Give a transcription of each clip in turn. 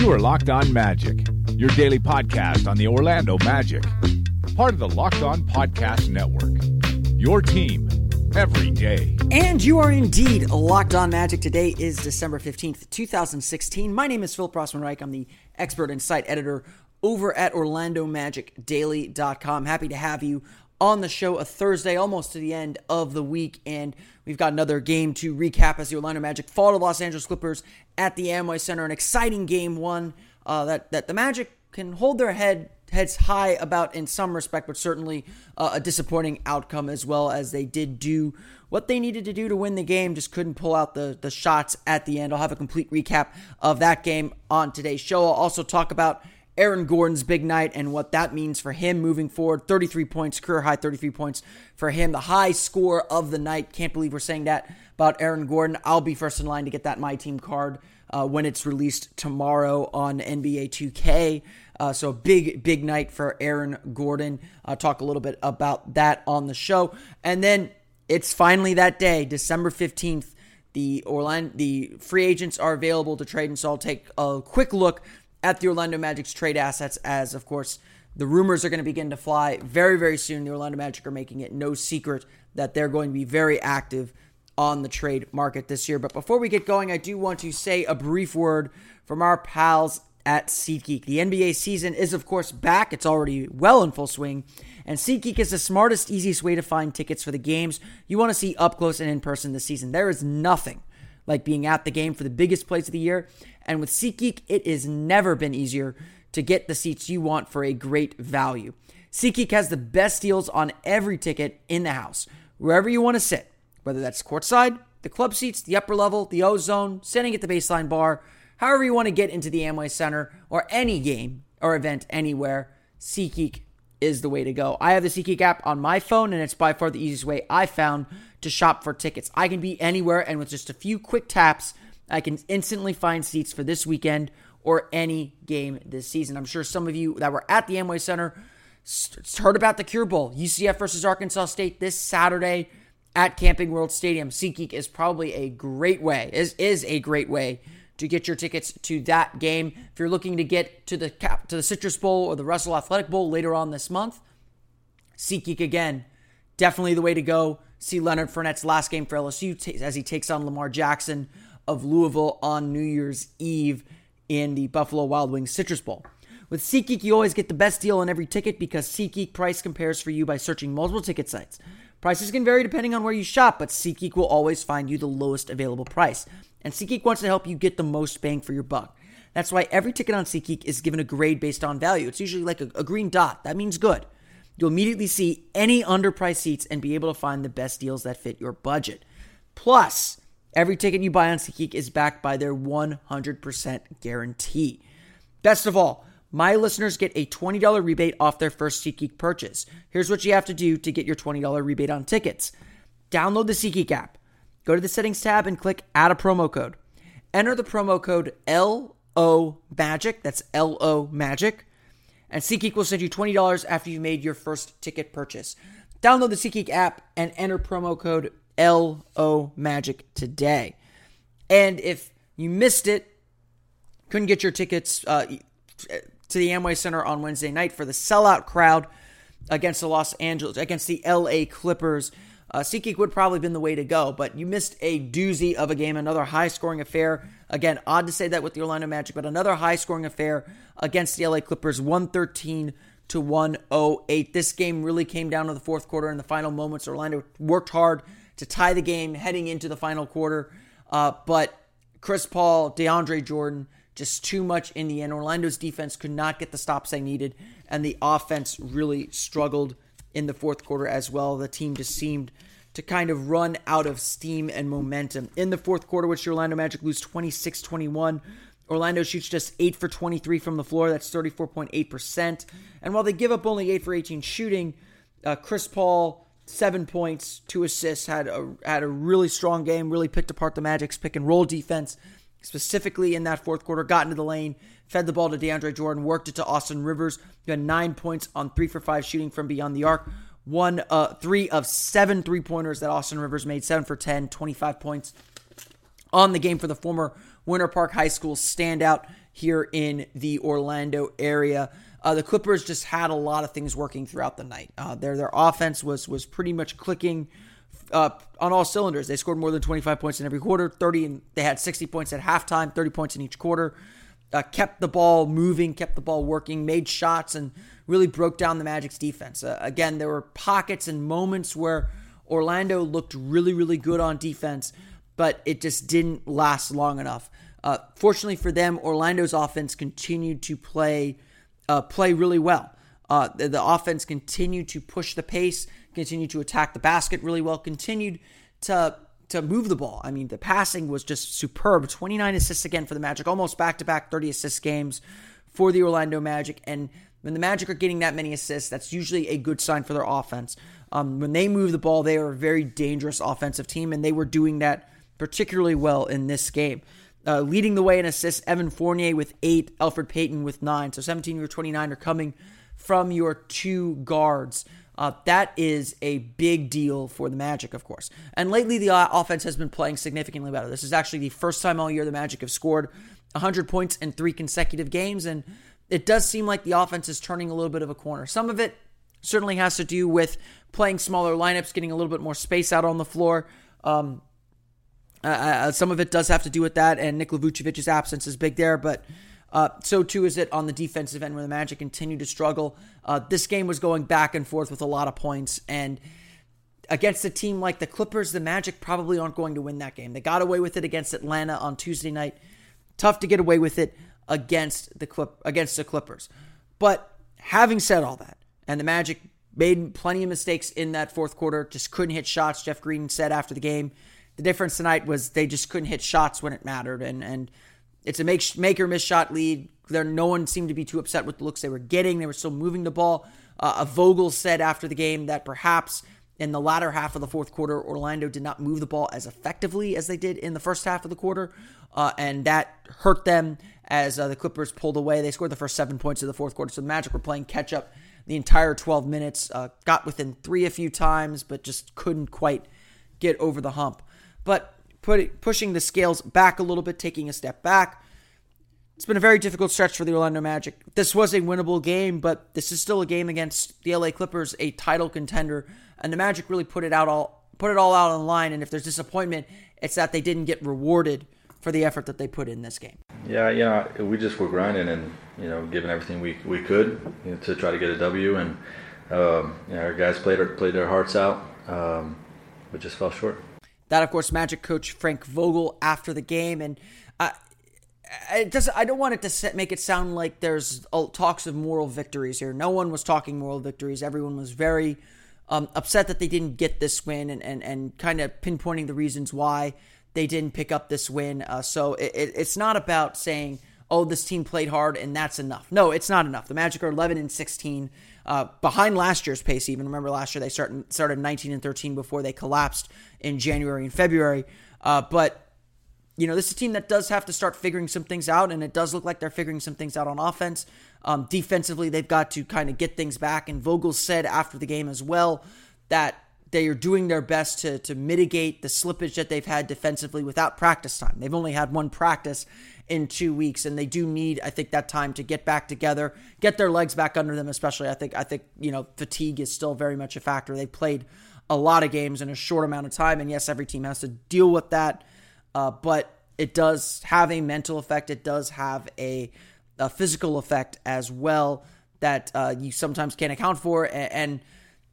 You are Locked On Magic, your daily podcast on the Orlando Magic, part of the Locked On Podcast Network. Your team every day. And you are indeed locked on magic. Today is December 15th, 2016. My name is Philip Rossman Reich. I'm the expert and site editor over at OrlandoMagicDaily.com. Happy to have you on the show a Thursday, almost to the end of the week, and we've got another game to recap as the Orlando Magic fall to Los Angeles Clippers at the Amway Center. An exciting game, one uh, that that the Magic can hold their head heads high about in some respect, but certainly uh, a disappointing outcome as well as they did do what they needed to do to win the game, just couldn't pull out the, the shots at the end. I'll have a complete recap of that game on today's show. I'll also talk about Aaron Gordon's big night and what that means for him moving forward. 33 points, career high 33 points for him. The high score of the night. Can't believe we're saying that about Aaron Gordon. I'll be first in line to get that My Team card uh, when it's released tomorrow on NBA 2K. Uh, so big, big night for Aaron Gordon. Talk a little bit about that on the show. And then it's finally that day, December 15th. The Orlando, the free agents are available to trade, and so I'll take a quick look at the Orlando Magic's trade assets as, of course, the rumors are going to begin to fly very, very soon. The Orlando Magic are making it no secret that they're going to be very active on the trade market this year. But before we get going, I do want to say a brief word from our pals at SeatGeek. The NBA season is, of course, back. It's already well in full swing. And SeatGeek is the smartest, easiest way to find tickets for the games you want to see up close and in person this season. There is nothing like being at the game for the biggest plays of the year. And with SeatGeek, it has never been easier to get the seats you want for a great value. SeatGeek has the best deals on every ticket in the house, wherever you want to sit, whether that's courtside, the club seats, the upper level, the ozone, sitting at the baseline bar, however you want to get into the Amway Center or any game or event anywhere. SeatGeek is the way to go. I have the SeatGeek app on my phone, and it's by far the easiest way I found to shop for tickets. I can be anywhere, and with just a few quick taps, I can instantly find seats for this weekend or any game this season. I'm sure some of you that were at the Amway Center heard about the Cure Bowl, UCF versus Arkansas State this Saturday at Camping World Stadium. SeatGeek is probably a great way, is, is a great way to get your tickets to that game. If you're looking to get to the cap, to the Citrus Bowl or the Russell Athletic Bowl later on this month, SeatGeek again, definitely the way to go. See Leonard Fournette's last game for LSU t- as he takes on Lamar Jackson of Louisville on New Year's Eve in the Buffalo Wild Wings Citrus Bowl. With SeatGeek, you always get the best deal on every ticket because SeatGeek price compares for you by searching multiple ticket sites. Prices can vary depending on where you shop, but SeatGeek will always find you the lowest available price. And SeatGeek wants to help you get the most bang for your buck. That's why every ticket on SeatGeek is given a grade based on value. It's usually like a, a green dot. That means good. You'll immediately see any underpriced seats and be able to find the best deals that fit your budget. Plus, every ticket you buy on SeatGeek is backed by their 100% guarantee. Best of all, my listeners get a $20 rebate off their first SeatGeek purchase. Here's what you have to do to get your $20 rebate on tickets. Download the SeatGeek app. Go to the settings tab and click add a promo code. Enter the promo code LO Magic. That's LO Magic. And SeatGeek will send you $20 after you've made your first ticket purchase. Download the SeatGeek app and enter promo code LO Magic today. And if you missed it, couldn't get your tickets uh, to the Amway Center on Wednesday night for the sellout crowd against the Los Angeles, against the LA Clippers. Uh, SeatGeek would probably have been the way to go, but you missed a doozy of a game, another high scoring affair. Again, odd to say that with the Orlando Magic, but another high scoring affair against the LA Clippers, 113 to 108. This game really came down to the fourth quarter and the final moments. Orlando worked hard to tie the game heading into the final quarter, uh, but Chris Paul, DeAndre Jordan, just too much in the end. Orlando's defense could not get the stops they needed, and the offense really struggled in the fourth quarter as well. The team just seemed to kind of run out of steam and momentum. In the fourth quarter, which the Orlando Magic lose 26 21, Orlando shoots just 8 for 23 from the floor. That's 34.8%. And while they give up only 8 for 18 shooting, uh, Chris Paul, seven points, two assists, had a, had a really strong game, really picked apart the Magic's pick and roll defense, specifically in that fourth quarter, got into the lane, fed the ball to DeAndre Jordan, worked it to Austin Rivers, who had nine points on three for five shooting from beyond the arc. One, uh, three of seven three pointers that Austin Rivers made, seven for 10, 25 points on the game for the former Winter Park High School standout here in the Orlando area. Uh, the Clippers just had a lot of things working throughout the night. Uh, their their offense was was pretty much clicking uh, on all cylinders. They scored more than 25 points in every quarter. 30 and they had 60 points at halftime. 30 points in each quarter. Uh, kept the ball moving, kept the ball working, made shots, and really broke down the Magic's defense. Uh, again, there were pockets and moments where Orlando looked really, really good on defense, but it just didn't last long enough. Uh, fortunately for them, Orlando's offense continued to play uh, play really well. Uh, the, the, offense continued to push the pace, continued to attack the basket really well, continued to to move the ball. I mean, the passing was just superb. 29 assists again for the Magic, almost back to back 30 assist games for the Orlando Magic. And when the Magic are getting that many assists, that's usually a good sign for their offense. Um, when they move the ball, they are a very dangerous offensive team, and they were doing that particularly well in this game. Uh, leading the way in assists, Evan Fournier with eight, Elfrid Payton with nine. So 17 or 29 are coming from your two guards. Uh, that is a big deal for the Magic, of course. And lately, the uh, offense has been playing significantly better. This is actually the first time all year the Magic have scored 100 points in three consecutive games, and it does seem like the offense is turning a little bit of a corner. Some of it certainly has to do with playing smaller lineups, getting a little bit more space out on the floor. Um, uh, uh, some of it does have to do with that, and Nikola Vucevic's absence is big there, but uh, so too is it on the defensive end where the Magic continue to struggle. Uh, this game was going back and forth with a lot of points, and against a team like the Clippers, the Magic probably aren't going to win that game. They got away with it against Atlanta on Tuesday night. Tough to get away with it against the Clip against the Clippers. But having said all that, and the Magic made plenty of mistakes in that fourth quarter, just couldn't hit shots. Jeff Green said after the game the difference tonight was they just couldn't hit shots when it mattered, and and it's a make make or miss shot lead. There, no one seemed to be too upset with the looks they were getting. They were still moving the ball. Uh, a Vogel said after the game that perhaps in the latter half of the fourth quarter, Orlando did not move the ball as effectively as they did in the first half of the quarter, uh, and that hurt them as uh, the Clippers pulled away. They scored the first seven points of the fourth quarter, so the Magic were playing catch up the entire 12 minutes. Uh, got within three a few times, but just couldn't quite get over the hump but put, pushing the scales back a little bit, taking a step back. It's been a very difficult stretch for the Orlando Magic. This was a winnable game, but this is still a game against the LA Clippers, a title contender, and the Magic really put it out all put it all out on the line. And if there's disappointment, it's that they didn't get rewarded for the effort that they put in this game. Yeah, you know, we just were grinding and you know giving everything we we could you know, to try to get a W, and um, you know, our guys played played their hearts out, um, but just fell short. That, of course, Magic coach Frank Vogel after the game, and uh, it. I don't want it to make it sound like there's uh, talks of moral victories here. No one was talking moral victories. Everyone was very um, upset that they didn't get this win, and and, and kind of pinpointing the reasons why they didn't pick up this win. Uh, so it, it, it's not about saying, "Oh, this team played hard and that's enough." No, it's not enough. The Magic are 11 and 16 uh, behind last year's pace. Even remember last year they started started 19 and 13 before they collapsed in January and February. Uh, but you know, this is a team that does have to start figuring some things out, and it does look like they're figuring some things out on offense. Um, defensively, they've got to kind of get things back. And Vogel said after the game as well that they are doing their best to to mitigate the slippage that they've had defensively without practice time. They've only had one practice in two weeks, and they do need, I think, that time to get back together, get their legs back under them. Especially, I think, I think you know, fatigue is still very much a factor. They played a lot of games in a short amount of time, and yes, every team has to deal with that, uh, but it does have a mental effect. It does have a, a physical effect as well that uh, you sometimes can't account for, and, and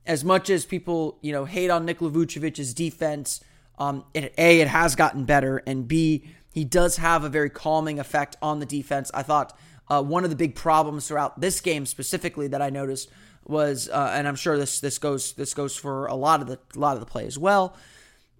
as much as people, you know, hate on Nikola Vucevic's defense, um, it, A, it has gotten better, and B, he does have a very calming effect on the defense. I thought uh, one of the big problems throughout this game specifically that I noticed was, uh, and I'm sure this this goes this goes for a lot of the a lot of the play as well.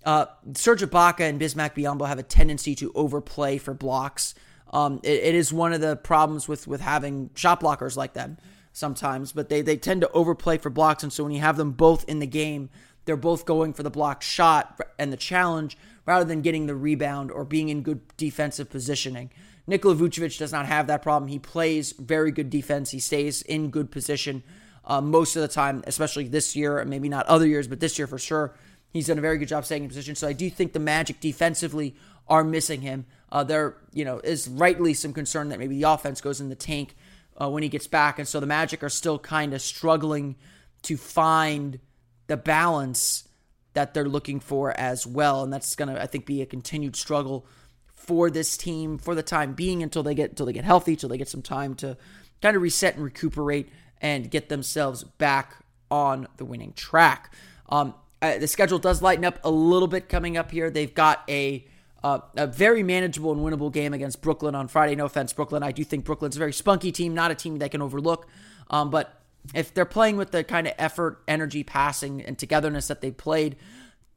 Uh, Serge Ibaka and Bismack Biyombo have a tendency to overplay for blocks Um, it, it is one of the problems with with having shot blockers like them sometimes, but they they tend to overplay for blocks, and so when you have them both in the game, they're both going for the block shot and the challenge rather than getting the rebound or being in good defensive positioning. Nikola Vucevic does not have that problem. He plays very good defense. He stays in good position uh, most of the time, especially this year, and maybe not other years, but this year for sure. He's done a very good job staying in position. So I do think the Magic defensively are missing him. Uh, there, you know, is rightly some concern that maybe the offense goes in the tank uh, when he gets back, and so the Magic are still kind of struggling to find the balance that they're looking for as well, and that's going to, I think, be a continued struggle for this team for the time being until they get until they get healthy, until they get some time to kind of reset and recuperate and get themselves back on the winning track. Um, uh, the schedule does lighten up a little bit coming up here. They've got a uh, a very manageable and winnable game against Brooklyn on Friday. No offense, Brooklyn. I do think Brooklyn's a very spunky team, not a team they can overlook. Um, but if they're playing with the kind of effort, energy, passing, and togetherness that they played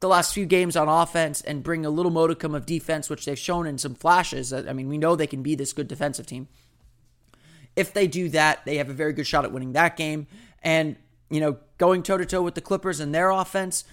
the last few games on offense and bring a little modicum of defense, which they've shown in some flashes, I mean, we know they can be this good defensive team. If they do that, they have a very good shot at winning that game. And, you know, going toe to toe with the Clippers and their offense,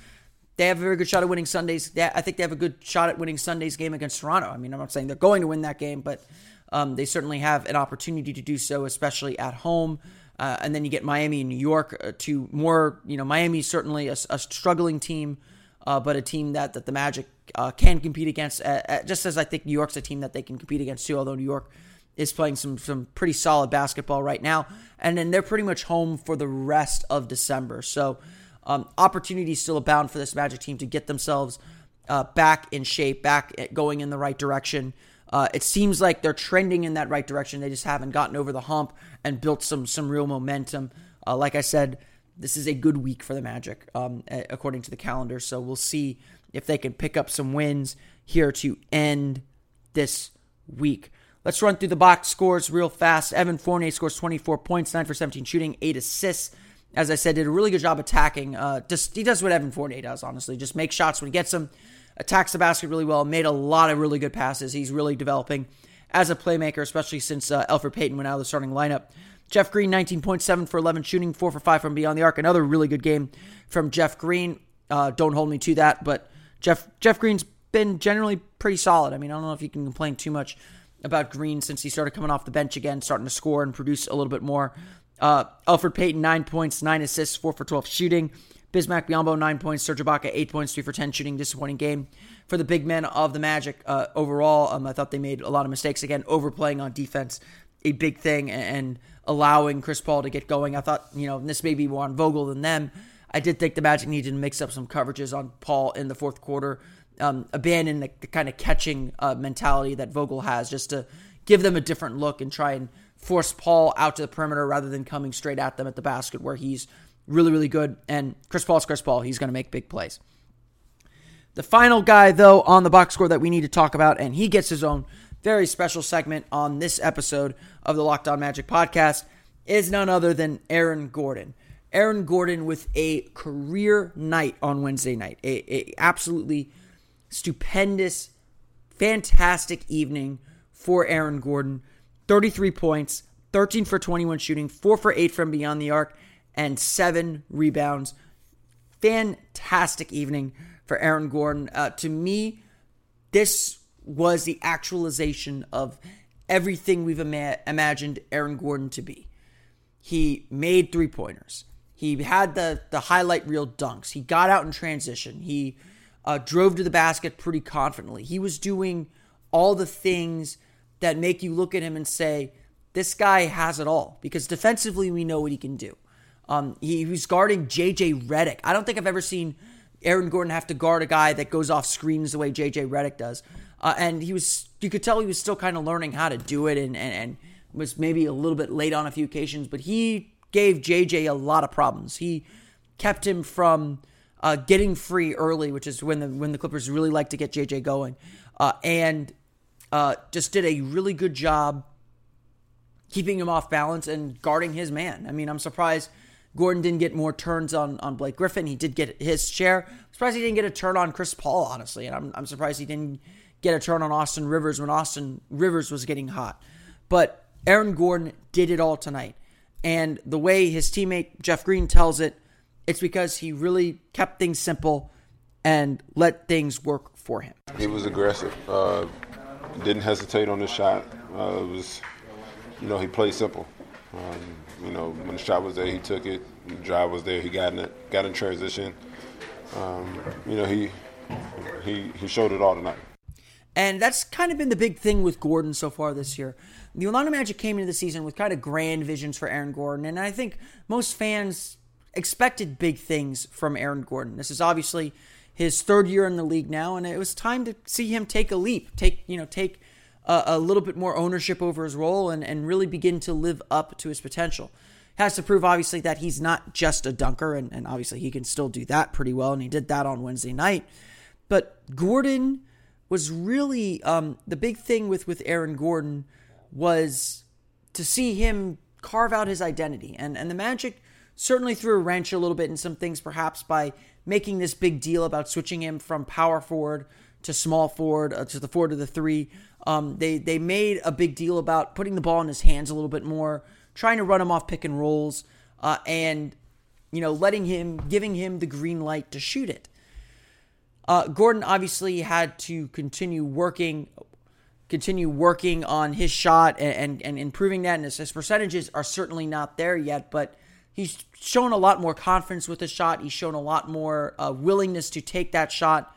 they have a very good shot at winning Sundays. I think they have a good shot at winning Sunday's game against Toronto. I mean, I'm not saying they're going to win that game, but um, they certainly have an opportunity to do so, especially at home. Uh, and then you get Miami and New York uh, to more, you know, Miami's certainly a, a struggling team, uh, but a team that, that the Magic uh, can compete against, uh, uh, just as I think New York's a team that they can compete against too, although New York is playing some some pretty solid basketball right now, and then they're pretty much home for the rest of December. So um, opportunities still abound for this Magic team to get themselves back in shape, back going in the right direction. Uh, it seems like they're trending in that right direction. They just haven't gotten over the hump and built some some real momentum. Uh, like I said, this is a good week for the Magic, um, according to the calendar. So we'll see if they can pick up some wins here to end this week. Let's run through the box scores real fast. Evan Fournier scores 24 points, 9 for 17 shooting, 8 assists. As I said, did a really good job attacking. Uh, just He does what Evan Fournier does, honestly. Just make shots when he gets them, attacks the basket really well, made a lot of really good passes. He's really developing as a playmaker, especially since uh, Elfrid Payton went out of the starting lineup. Jeff Green, 19.7 for 11 shooting, 4 for 5 from beyond the arc. Another really good game from Jeff Green. Uh, don't hold me to that, but Jeff Jeff Green's been generally pretty solid. I mean, I don't know if you can complain too much about Green since he started coming off the bench again, starting to score and produce a little bit more. Uh, Elfrid Payton, nine points, nine assists, four for 12 shooting. Bismack Biyombo, nine points. Serge Ibaka, eight points, three for 10 shooting. Disappointing game for the big men of the Magic uh, overall. Um, I thought they made a lot of mistakes. Again, overplaying on defense, a big thing, and allowing Chris Paul to get going. I thought, you know, this may be more on Vogel than them. I did think the Magic needed to mix up some coverages on Paul in the fourth quarter um, abandon the, the, kind of catching uh, mentality that Vogel has, just to give them a different look and try and force Paul out to the perimeter rather than coming straight at them at the basket where he's really, really good. And Chris Paul's Chris Paul. He's going to make big plays. The final guy, though, on the box score that we need to talk about, and he gets his own very special segment on this episode of the Locked On Magic podcast, is none other than Aaron Gordon. Aaron Gordon with a career night on Wednesday night. A, a absolutely stupendous, fantastic evening for Aaron Gordon. 33 points, 13 for 21 shooting, 4 for 8 from beyond the arc, and 7 rebounds. Fantastic evening for Aaron Gordon. Uh, to me, this was the actualization of everything we've ima- imagined Aaron Gordon to be. He made three pointers. He had the the highlight reel dunks. He got out in transition. He uh, drove to the basket pretty confidently. He was doing all the things that make you look at him and say, this guy has it all. Because defensively, we know what he can do. Um, he, he was guarding JJ Redick. I don't think I've ever seen Aaron Gordon have to guard a guy that goes off screens the way JJ Redick does. Uh, and he was, you could tell he was still kind of learning how to do it and, and, and was maybe a little bit late on a few occasions, but he gave JJ a lot of problems. He kept him from uh, getting free early, which is when the when the Clippers really like to get JJ going, uh, and uh, just did a really good job keeping him off balance and guarding his man. I mean, I'm surprised Gordon didn't get more turns on on Blake Griffin. He did get his share. I'm surprised he didn't get a turn on Chris Paul, honestly, and I'm I'm surprised he didn't get a turn on Austin Rivers when Austin Rivers was getting hot. But Aaron Gordon did it all tonight. And the way his teammate Jeff Green tells it, it's because he really kept things simple and let things work for him. He was aggressive. Uh, didn't hesitate on the shot. Uh, it was, you know, he played simple. Um, you know, when the shot was there, he took it. the drive was there, he got in it, got in transition. Um, you know, he he he showed it all tonight. And that's kind of been the big thing with Gordon so far this year. The Orlando Magic came into the season with kind of grand visions for Aaron Gordon, and I think most fans expected big things from Aaron Gordon. This is obviously his third year in the league now, and it was time to see him take a leap, take you know take a, a little bit more ownership over his role, and and really begin to live up to his potential. Has to prove obviously that he's not just a dunker, and, and obviously he can still do that pretty well, and he did that on Wednesday night. But Gordon was really um, the big thing with with Aaron Gordon was to see him carve out his identity, and and the Magic certainly threw a wrench a little bit in some things, perhaps by making this big deal about switching him from power forward to small forward uh, to the four to the three. Um, they they made a big deal about putting the ball in his hands a little bit more, trying to run him off pick and rolls, uh, and you know letting him giving him the green light to shoot it. Uh, Gordon obviously had to continue working, continue working on his shot and and, and improving that. And his, his percentages are certainly not there yet, but he's shown a lot more confidence with his shot. He's shown a lot more uh, willingness to take that shot,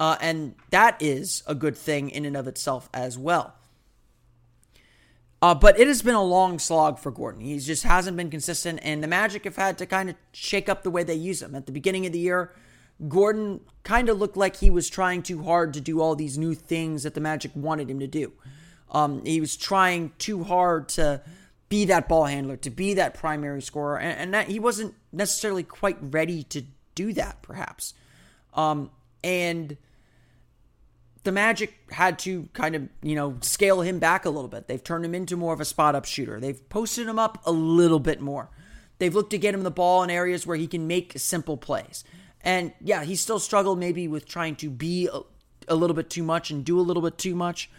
uh, and that is a good thing in and of itself as well. Uh, but it has been a long slog for Gordon. He just hasn't been consistent, and the Magic have had to kind of shake up the way they use him. At the beginning of the year, Gordon kind of looked like he was trying too hard to do all these new things that the Magic wanted him to do. Um, he was trying too hard to be that ball handler, to be that primary scorer, and, and that he wasn't necessarily quite ready to do that, perhaps. Um, and the Magic had to kind of, you know, scale him back a little bit. They've turned him into more of a spot up shooter. They've posted him up a little bit more. They've looked to get him the ball in areas where he can make simple plays. And yeah, he still struggled maybe with trying to be a, a little bit too much and do a little bit too much.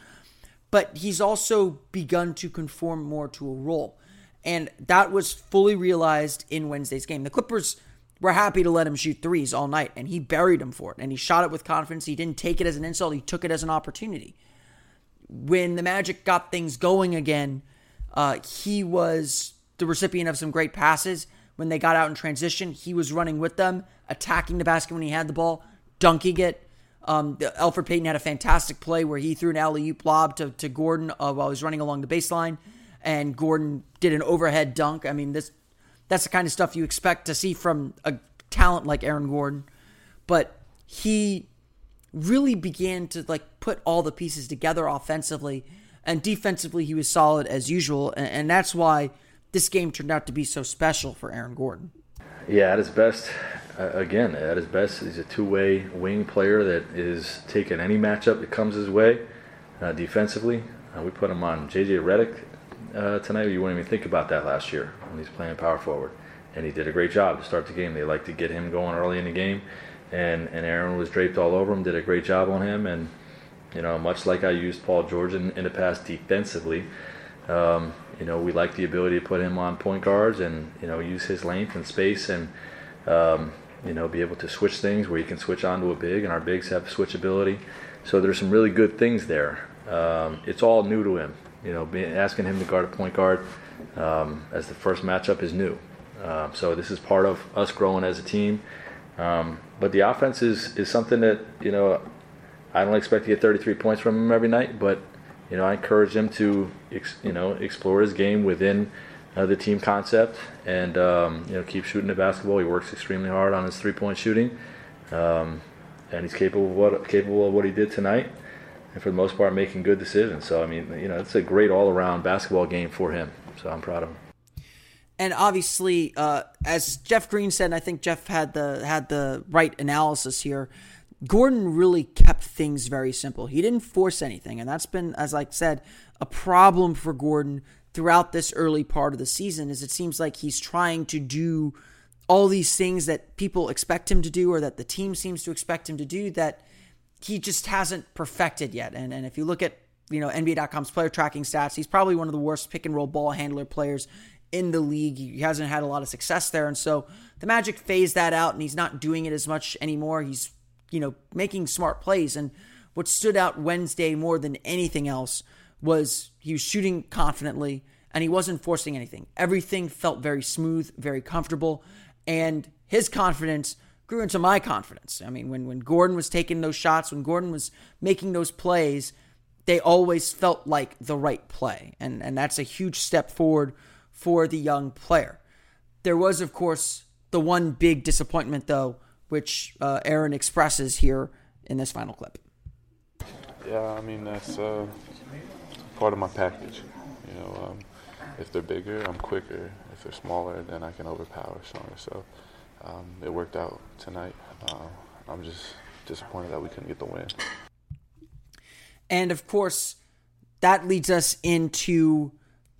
But he's also begun to conform more to a role. And that was fully realized in Wednesday's game. The Clippers were happy to let him shoot threes all night, and he buried him for it. And he shot it with confidence. He didn't take it as an insult, he took it as an opportunity. When the Magic got things going again, uh, he was the recipient of some great passes when they got out in transition. He was running with them, attacking the basket when he had the ball, dunking it. Um, the, Elfrid Payton had a fantastic play where he threw an alley oop lob to, to Gordon uh, while he was running along the baseline, and Gordon did an overhead dunk. I mean, this that's the kind of stuff you expect to see from a talent like Aaron Gordon, but he really began to like put all the pieces together offensively and defensively he was solid as usual and, and that's why this game turned out to be so special for Aaron Gordon. Yeah, at his best, uh, again, at his best, he's a two-way wing player that is taking any matchup that comes his way uh, defensively. Uh, we put him on J.J. Redick uh, tonight. You wouldn't even think about that last year when he's playing power forward, and he did a great job to start the game. They like to get him going early in the game, and and Aaron was draped all over him, did a great job on him, and you know, much like I used Paul George in, in the past defensively. Um, you know, we like the ability to put him on point guards and you know use his length and space and um, you know be able to switch things where he can switch onto a big and our bigs have switchability. So there's some really good things there. Um, it's all new to him. You know, being, asking him to guard a point guard um, as the first matchup is new. Um, so this is part of us growing as a team. Um, but the offense is is something that you know I don't expect to get 33 points from him every night, but you know, I encourage him to, you know, explore his game within uh, the team concept and, um, you know, keep shooting the basketball. He works extremely hard on his three-point shooting, um, and he's capable of what capable of what he did tonight, and for the most part, making good decisions. So, I mean, you know, it's a great all-around basketball game for him. So I'm proud of him. And obviously, uh, as Jeff Green said, and I think Jeff had the had the right analysis here. Gordon really kept things very simple. He didn't force anything, and that's been, as I said, a problem for Gordon throughout this early part of the season. Is it seems like he's trying to do all these things that people expect him to do, or that the team seems to expect him to do. That he just hasn't perfected yet. And and if you look at you know NBA.com's player tracking stats, he's probably one of the worst pick and roll ball handler players in the league. He hasn't had a lot of success there, and so the Magic phased that out, and he's not doing it as much anymore. He's you know making smart plays, and what stood out Wednesday more than anything else was he was shooting confidently and he wasn't forcing anything. Everything felt very smooth, very comfortable, and his confidence grew into my confidence. I mean, when when Gordon was taking those shots, when Gordon was making those plays, they always felt like the right play. And and that's a huge step forward for the young player. There was of course the one big disappointment though, which uh, Aaron expresses here in this final clip. Yeah, I mean that's uh, part of my package. You know, um, if they're bigger, I'm quicker. If they're smaller, then I can overpower stronger. So um, it worked out tonight. Uh, I'm just disappointed that we couldn't get the win. And of course, that leads us into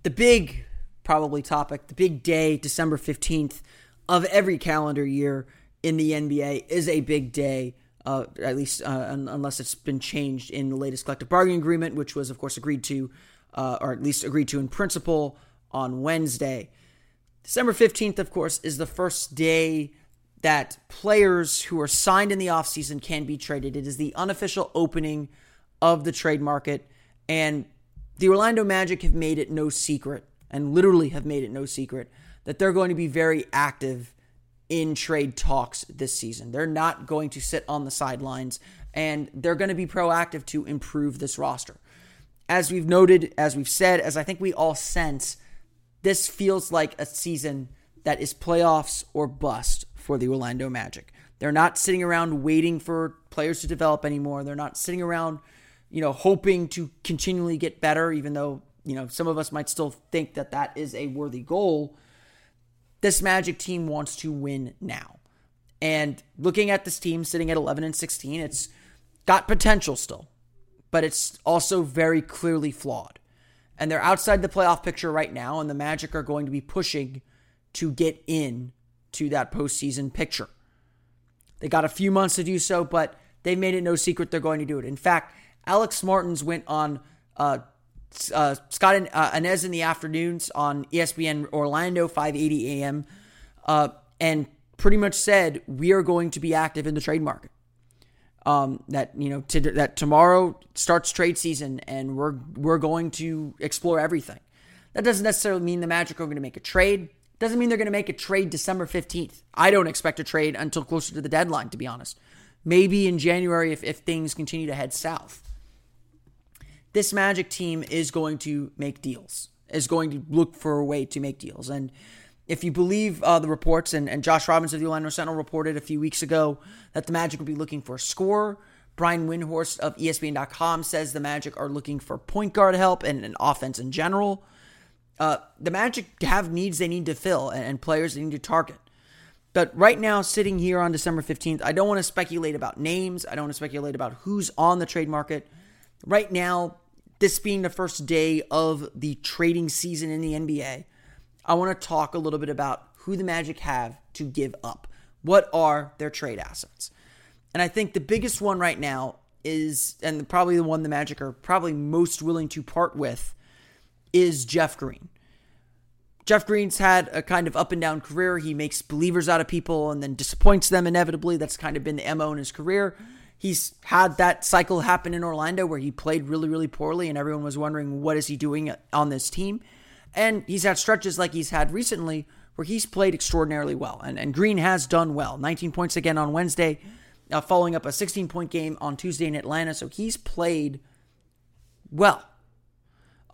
the big, probably topic, the big day, December 15th of every calendar year in the NBA is a big day. Uh, at least uh, unless it's been changed in the latest collective bargaining agreement, which was, of course, agreed to, uh, or at least agreed to in principle on Wednesday. December 15th, of course, is the first day that players who are signed in the offseason can be traded. It is the unofficial opening of the trade market. And the Orlando Magic have made it no secret, and literally have made it no secret, that they're going to be very active in trade talks this season. They're not going to sit on the sidelines, and they're going to be proactive to improve this roster. As we've noted, as we've said, as I think we all sense, this feels like a season that is playoffs or bust for the Orlando Magic. They're not sitting around waiting for players to develop anymore. They're not sitting around, you know, hoping to continually get better, even though, you know, some of us might still think that that is a worthy goal. This Magic team wants to win now. And looking at this team sitting at 11 and 16, it's got potential still, but it's also very clearly flawed. And they're outside the playoff picture right now, and the Magic are going to be pushing to get in to that postseason picture. They got a few months to do so, but they made it no secret they're going to do it. In fact, Alex Martins went on uh, uh, Scott and uh, Inez in the afternoons on ESPN Orlando, 5:80 a.m., uh, and pretty much said we are going to be active in the trade market. Um, that you know to, that tomorrow starts trade season, and we're we're going to explore everything. That doesn't necessarily mean the Magic are going to make a trade. Doesn't mean they're going to make a trade December 15th. I don't expect a trade until closer to the deadline, to be honest. Maybe in January if, if things continue to head south. This Magic team is going to make deals, is going to look for a way to make deals. And if you believe uh, the reports, and, and Josh Robbins of the Orlando Sentinel reported a few weeks ago that the Magic would be looking for a scorer. Brian Windhorst of ESPN.com says the Magic are looking for point guard help and an offense in general. Uh, the Magic have needs they need to fill and, and players they need to target. But right now, sitting here on December 15th, I don't want to speculate about names. I don't want to speculate about who's on the trade market. Right now, this being the first day of the trading season in the NBA, I want to talk a little bit about who the Magic have to give up. What are their trade assets? And I think the biggest one right now is, and probably the one the Magic are probably most willing to part with, is Jeff Green. Jeff Green's had a kind of up and down career. He makes believers out of people and then disappoints them inevitably. That's kind of been the MO in his career. He's had that cycle happen in Orlando where he played really, really poorly and everyone was wondering what is he doing on this team. And he's had stretches like he's had recently where he's played extraordinarily well. And, and Green has done well. 19 points again on Wednesday, uh, following up a 16 point game on Tuesday in Atlanta. So he's played well.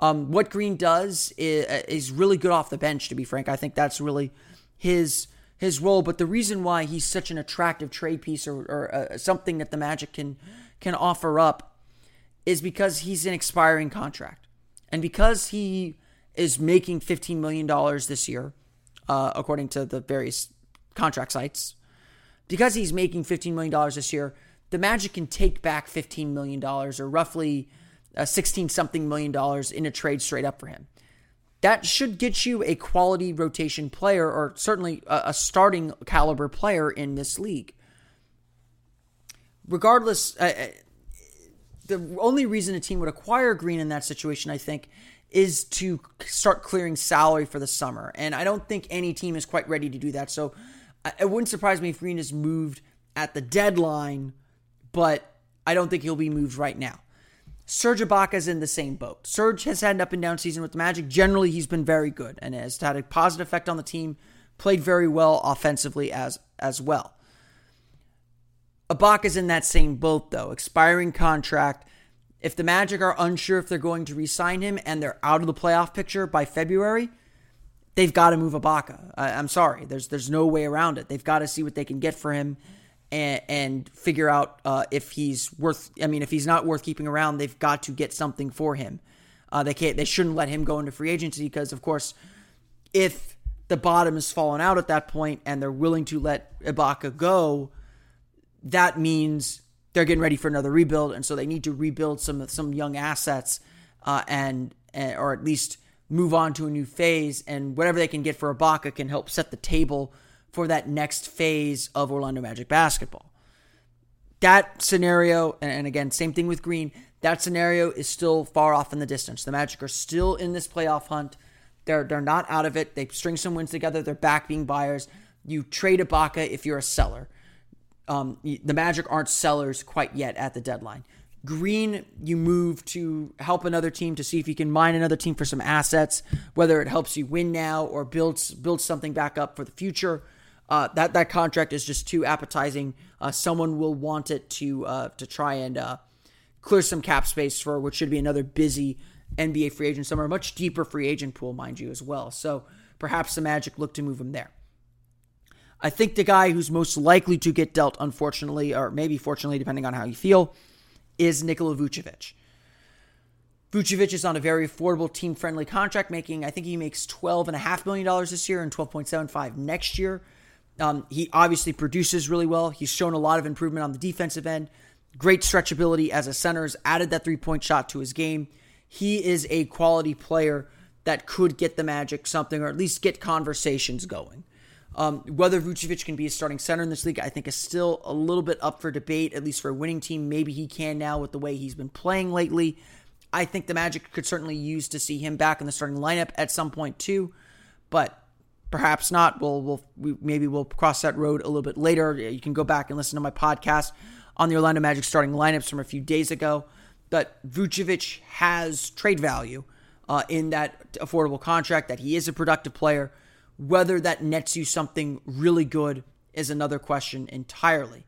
Um, what Green does is, is, really good off the bench. To be frank, I think that's really his his role. But the reason why he's such an attractive trade piece or, or uh, something that the Magic can can offer up is because he's an expiring contract, and because he is making fifteen million dollars this year, uh, according to the various contract sites. Because he's making fifteen million dollars this year, the Magic can take back fifteen million dollars, or roughly 16 something million dollars in a trade straight up for him. That should get you a quality rotation player, or certainly a, a starting caliber player in this league. Regardless, uh, the only reason a team would acquire Green in that situation, I think, is to start clearing salary for the summer. And I don't think any team is quite ready to do that. So it wouldn't surprise me if Green is moved at the deadline, but I don't think he'll be moved right now. Serge Ibaka's in the same boat. Serge has had an up and down season with the Magic. Generally, he's been very good and has had a positive effect on the team. Played very well offensively as as well. Ibaka's in that same boat though, expiring contract. If the Magic are unsure if they're going to re-sign him and they're out of the playoff picture by February, they've got to move Ibaka. I, am sorry, there's there's no way around it. They've got to see what they can get for him and, and figure out uh, if he's worth. I mean, if he's not worth keeping around, they've got to get something for him. Uh, they can't. They shouldn't let him go into free agency because, of course, if the bottom has fallen out at that point and they're willing to let Ibaka go, that means they're getting ready for another rebuild, and so they need to rebuild some some young assets, uh, and, and, or at least move on to a new phase. And whatever they can get for Ibaka can help set the table for that next phase of Orlando Magic basketball. That scenario, and again, same thing with Green. That scenario is still far off in the distance. The Magic are still in this playoff hunt. They're they're not out of it. They string some wins together. They're back being buyers. You trade Ibaka if you're a seller um, the Magic aren't sellers quite yet at the deadline. Green, you move to help another team to see if you can mine another team for some assets, whether it helps you win now or builds build something back up for the future. Uh, that that contract is just too appetizing. Uh, someone will want it to uh, to try and uh, clear some cap space for what should be another busy NBA free agent summer, a much deeper free agent pool, mind you, as well. So perhaps the Magic look to move him there. I think the guy who's most likely to get dealt, unfortunately, or maybe fortunately, depending on how you feel, is Nikola Vucevic. Vucevic is on a very affordable, team friendly contract, making, I think he makes $12.5 million this year and 12.75 next year. Um, he obviously produces really well. He's shown a lot of improvement on the defensive end. Great stretchability as a center, has added that three point shot to his game. He is a quality player that could get the Magic something or at least get conversations going. Um, whether Vucevic can be a starting center in this league, I think, is still a little bit up for debate, at least for a winning team. Maybe he can now with the way he's been playing lately. I think the Magic could certainly use to see him back in the starting lineup at some point too, but perhaps not. We'll, we'll we, maybe we'll cross that road a little bit later. You can go back and listen to my podcast on the Orlando Magic starting lineups from a few days ago. But Vucevic has trade value uh, in that affordable contract. That he is a productive player. Whether that nets you something really good is another question entirely.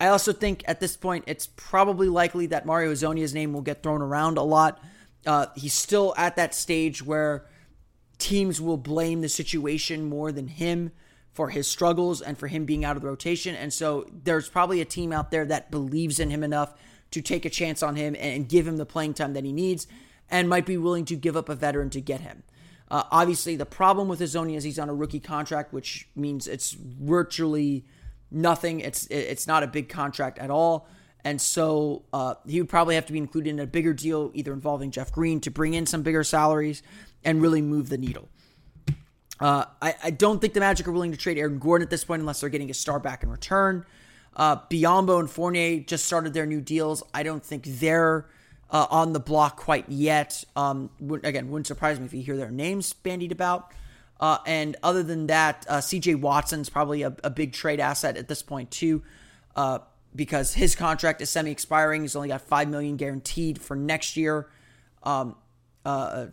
I also think at this point it's probably likely that Mario Hezonja's name will get thrown around a lot. Uh, he's still at that stage where teams will blame the situation more than him for his struggles and for him being out of the rotation. And so there's probably a team out there that believes in him enough to take a chance on him and give him the playing time that he needs and might be willing to give up a veteran to get him. Uh, obviously, the problem with Hezonja is he's on a rookie contract, which means it's virtually nothing. It's it's not a big contract at all, and so uh, he would probably have to be included in a bigger deal, either involving Jeff Green to bring in some bigger salaries and really move the needle. Uh, I, I, don't think the Magic are willing to trade Aaron Gordon at this point unless they're getting a star back in return. Uh, Biyombo and Fournier just started their new deals. I don't think they're uh, on the block quite yet. Um, again, wouldn't surprise me if you hear their names bandied about. Uh, and other than that, uh, CJ Watson's probably a, a, big trade asset at this point too, uh, because his contract is semi-expiring. He's only got five million guaranteed for next year. Um, uh,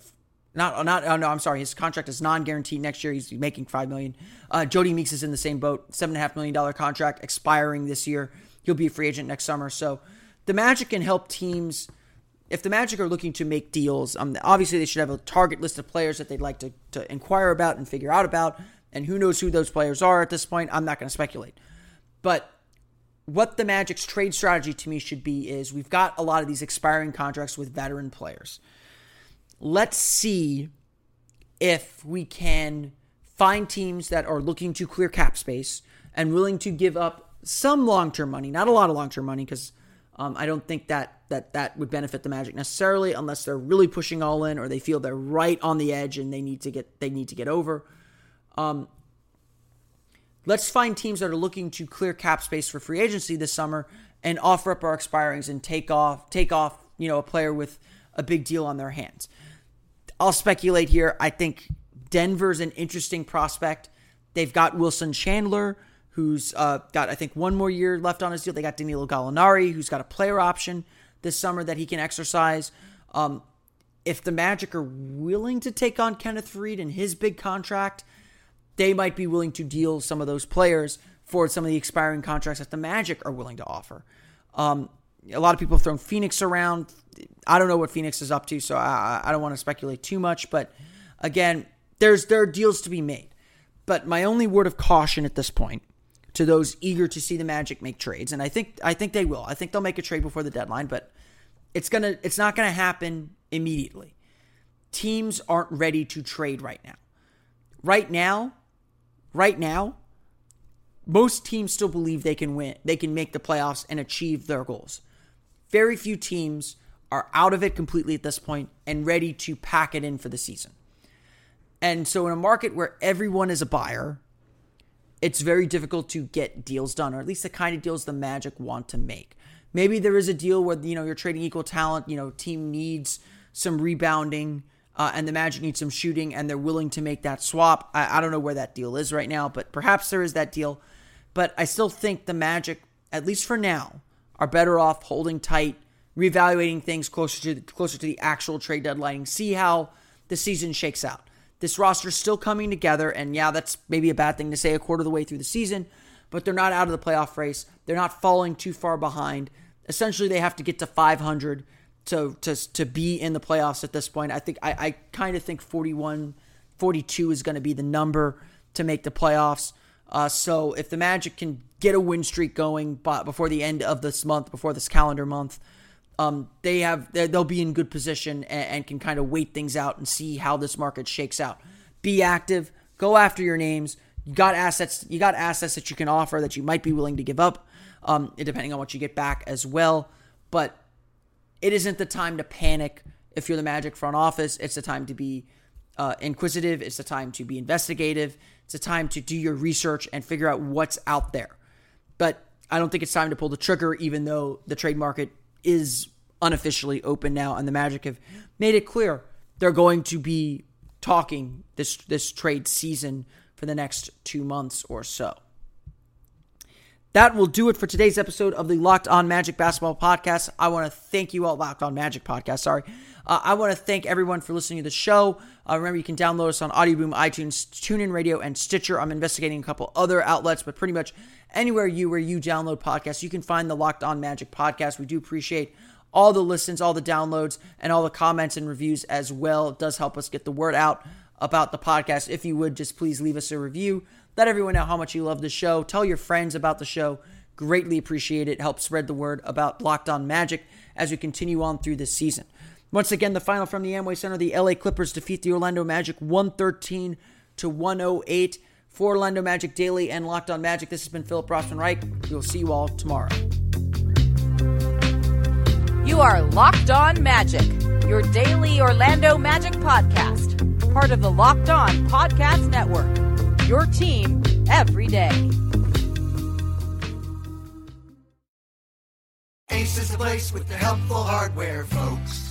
not not oh no, I'm sorry. His contract is non-guaranteed next year. He's making five million. Uh, Jodie Meeks is in the same boat. Seven and a half million dollar contract expiring this year. He'll be a free agent next summer. So the Magic can help teams if the Magic are looking to make deals, um, obviously they should have a target list of players that they'd like to, to inquire about and figure out about. And who knows who those players are at this point? I'm not going to speculate. But what the Magic's trade strategy to me should be is we've got a lot of these expiring contracts with veteran players. Let's see if we can find teams that are looking to clear cap space and willing to give up some long term money, not a lot of long term money, because um, I don't think that that that would benefit the Magic necessarily, unless they're really pushing all in or they feel they're right on the edge and they need to get they need to get over. Um, let's find teams that are looking to clear cap space for free agency this summer and offer up our expirings and take off take off, you know, a player with a big deal on their hands. I'll speculate here. I think Denver's an interesting prospect. They've got Wilson Chandler, who's uh, got I think one more year left on his deal. They got Danilo Gallinari, who's got a player option this summer that he can exercise. Um, if the Magic are willing to take on Kenneth Faried and his big contract, they might be willing to deal some of those players for some of the expiring contracts that the Magic are willing to offer. Um, a lot of people have thrown Phoenix around. I don't know what Phoenix is up to, so I, I don't want to speculate too much. But again, there's there are deals to be made. But my only word of caution at this point to those eager to see the Magic make trades, and I think I think they will. I think they'll make a trade before the deadline, but it's gonna it's not gonna happen immediately. Teams aren't ready to trade right now. Right now, right now, most teams still believe they can win, they can make the playoffs and achieve their goals. Very few teams are out of it completely at this point and ready to pack it in for the season. And so, in a market where everyone is a buyer, it's very difficult to get deals done, or at least the kind of deals the Magic want to make. Maybe there is a deal where you know you're trading equal talent. You know, team needs some rebounding, uh, and the Magic needs some shooting, and they're willing to make that swap. I, I don't know where that deal is right now, but perhaps there is that deal. But I still think the Magic, at least for now, are better off holding tight, reevaluating things closer to closer to the actual trade deadline, and see how the season shakes out. This roster's still coming together, and yeah, that's maybe a bad thing to say a quarter of the way through the season, but they're not out of the playoff race. They're not falling too far behind. Essentially, they have to get to 500 to to to be in the playoffs at this point. I think I, I kind of think 41, 42 is going to be the number to make the playoffs. Uh, so if the Magic can get a win streak going but before the end of this month, before this calendar month, um, they have they'll be in good position and, and can kind of wait things out and see how this market shakes out. Be active, go after your names. You got assets. You got assets that you can offer that you might be willing to give up, um, depending on what you get back as well. But it isn't the time to panic if you're the Magic front office. It's the time to be uh, inquisitive. It's the time to be investigative. It's a time to do your research and figure out what's out there. But I don't think it's time to pull the trigger, even though the trade market is unofficially open now, and the Magic have made it clear they're going to be talking this this trade season for the next two months or so. That will do it for today's episode of the Locked On Magic Basketball Podcast. I want to thank you all, Locked On Magic Podcast, sorry. Uh, I want to thank everyone for listening to the show. Uh, remember, you can download us on Audioboom, iTunes, TuneIn Radio, and Stitcher. I'm investigating a couple other outlets, but pretty much anywhere you where you download podcasts, you can find the Locked On Magic Podcast. We do appreciate all the listens, all the downloads, and all the comments and reviews as well. It does help us get the word out about the podcast. If you would just please leave us a review. Let everyone know how much you love the show. Tell your friends about the show. Greatly appreciate it. Help spread the word about Locked On Magic as we continue on through this season. Once again, the final from the Amway Center: the LA Clippers defeat the Orlando Magic 113 to 108. For Orlando Magic Daily and Locked On Magic, this has been Philip Rossman Reich. We will see you all tomorrow. You are Locked On Magic, your daily Orlando Magic podcast, part of the Locked On Podcast Network. Your team every day. Ace is the place with the helpful hardware, folks.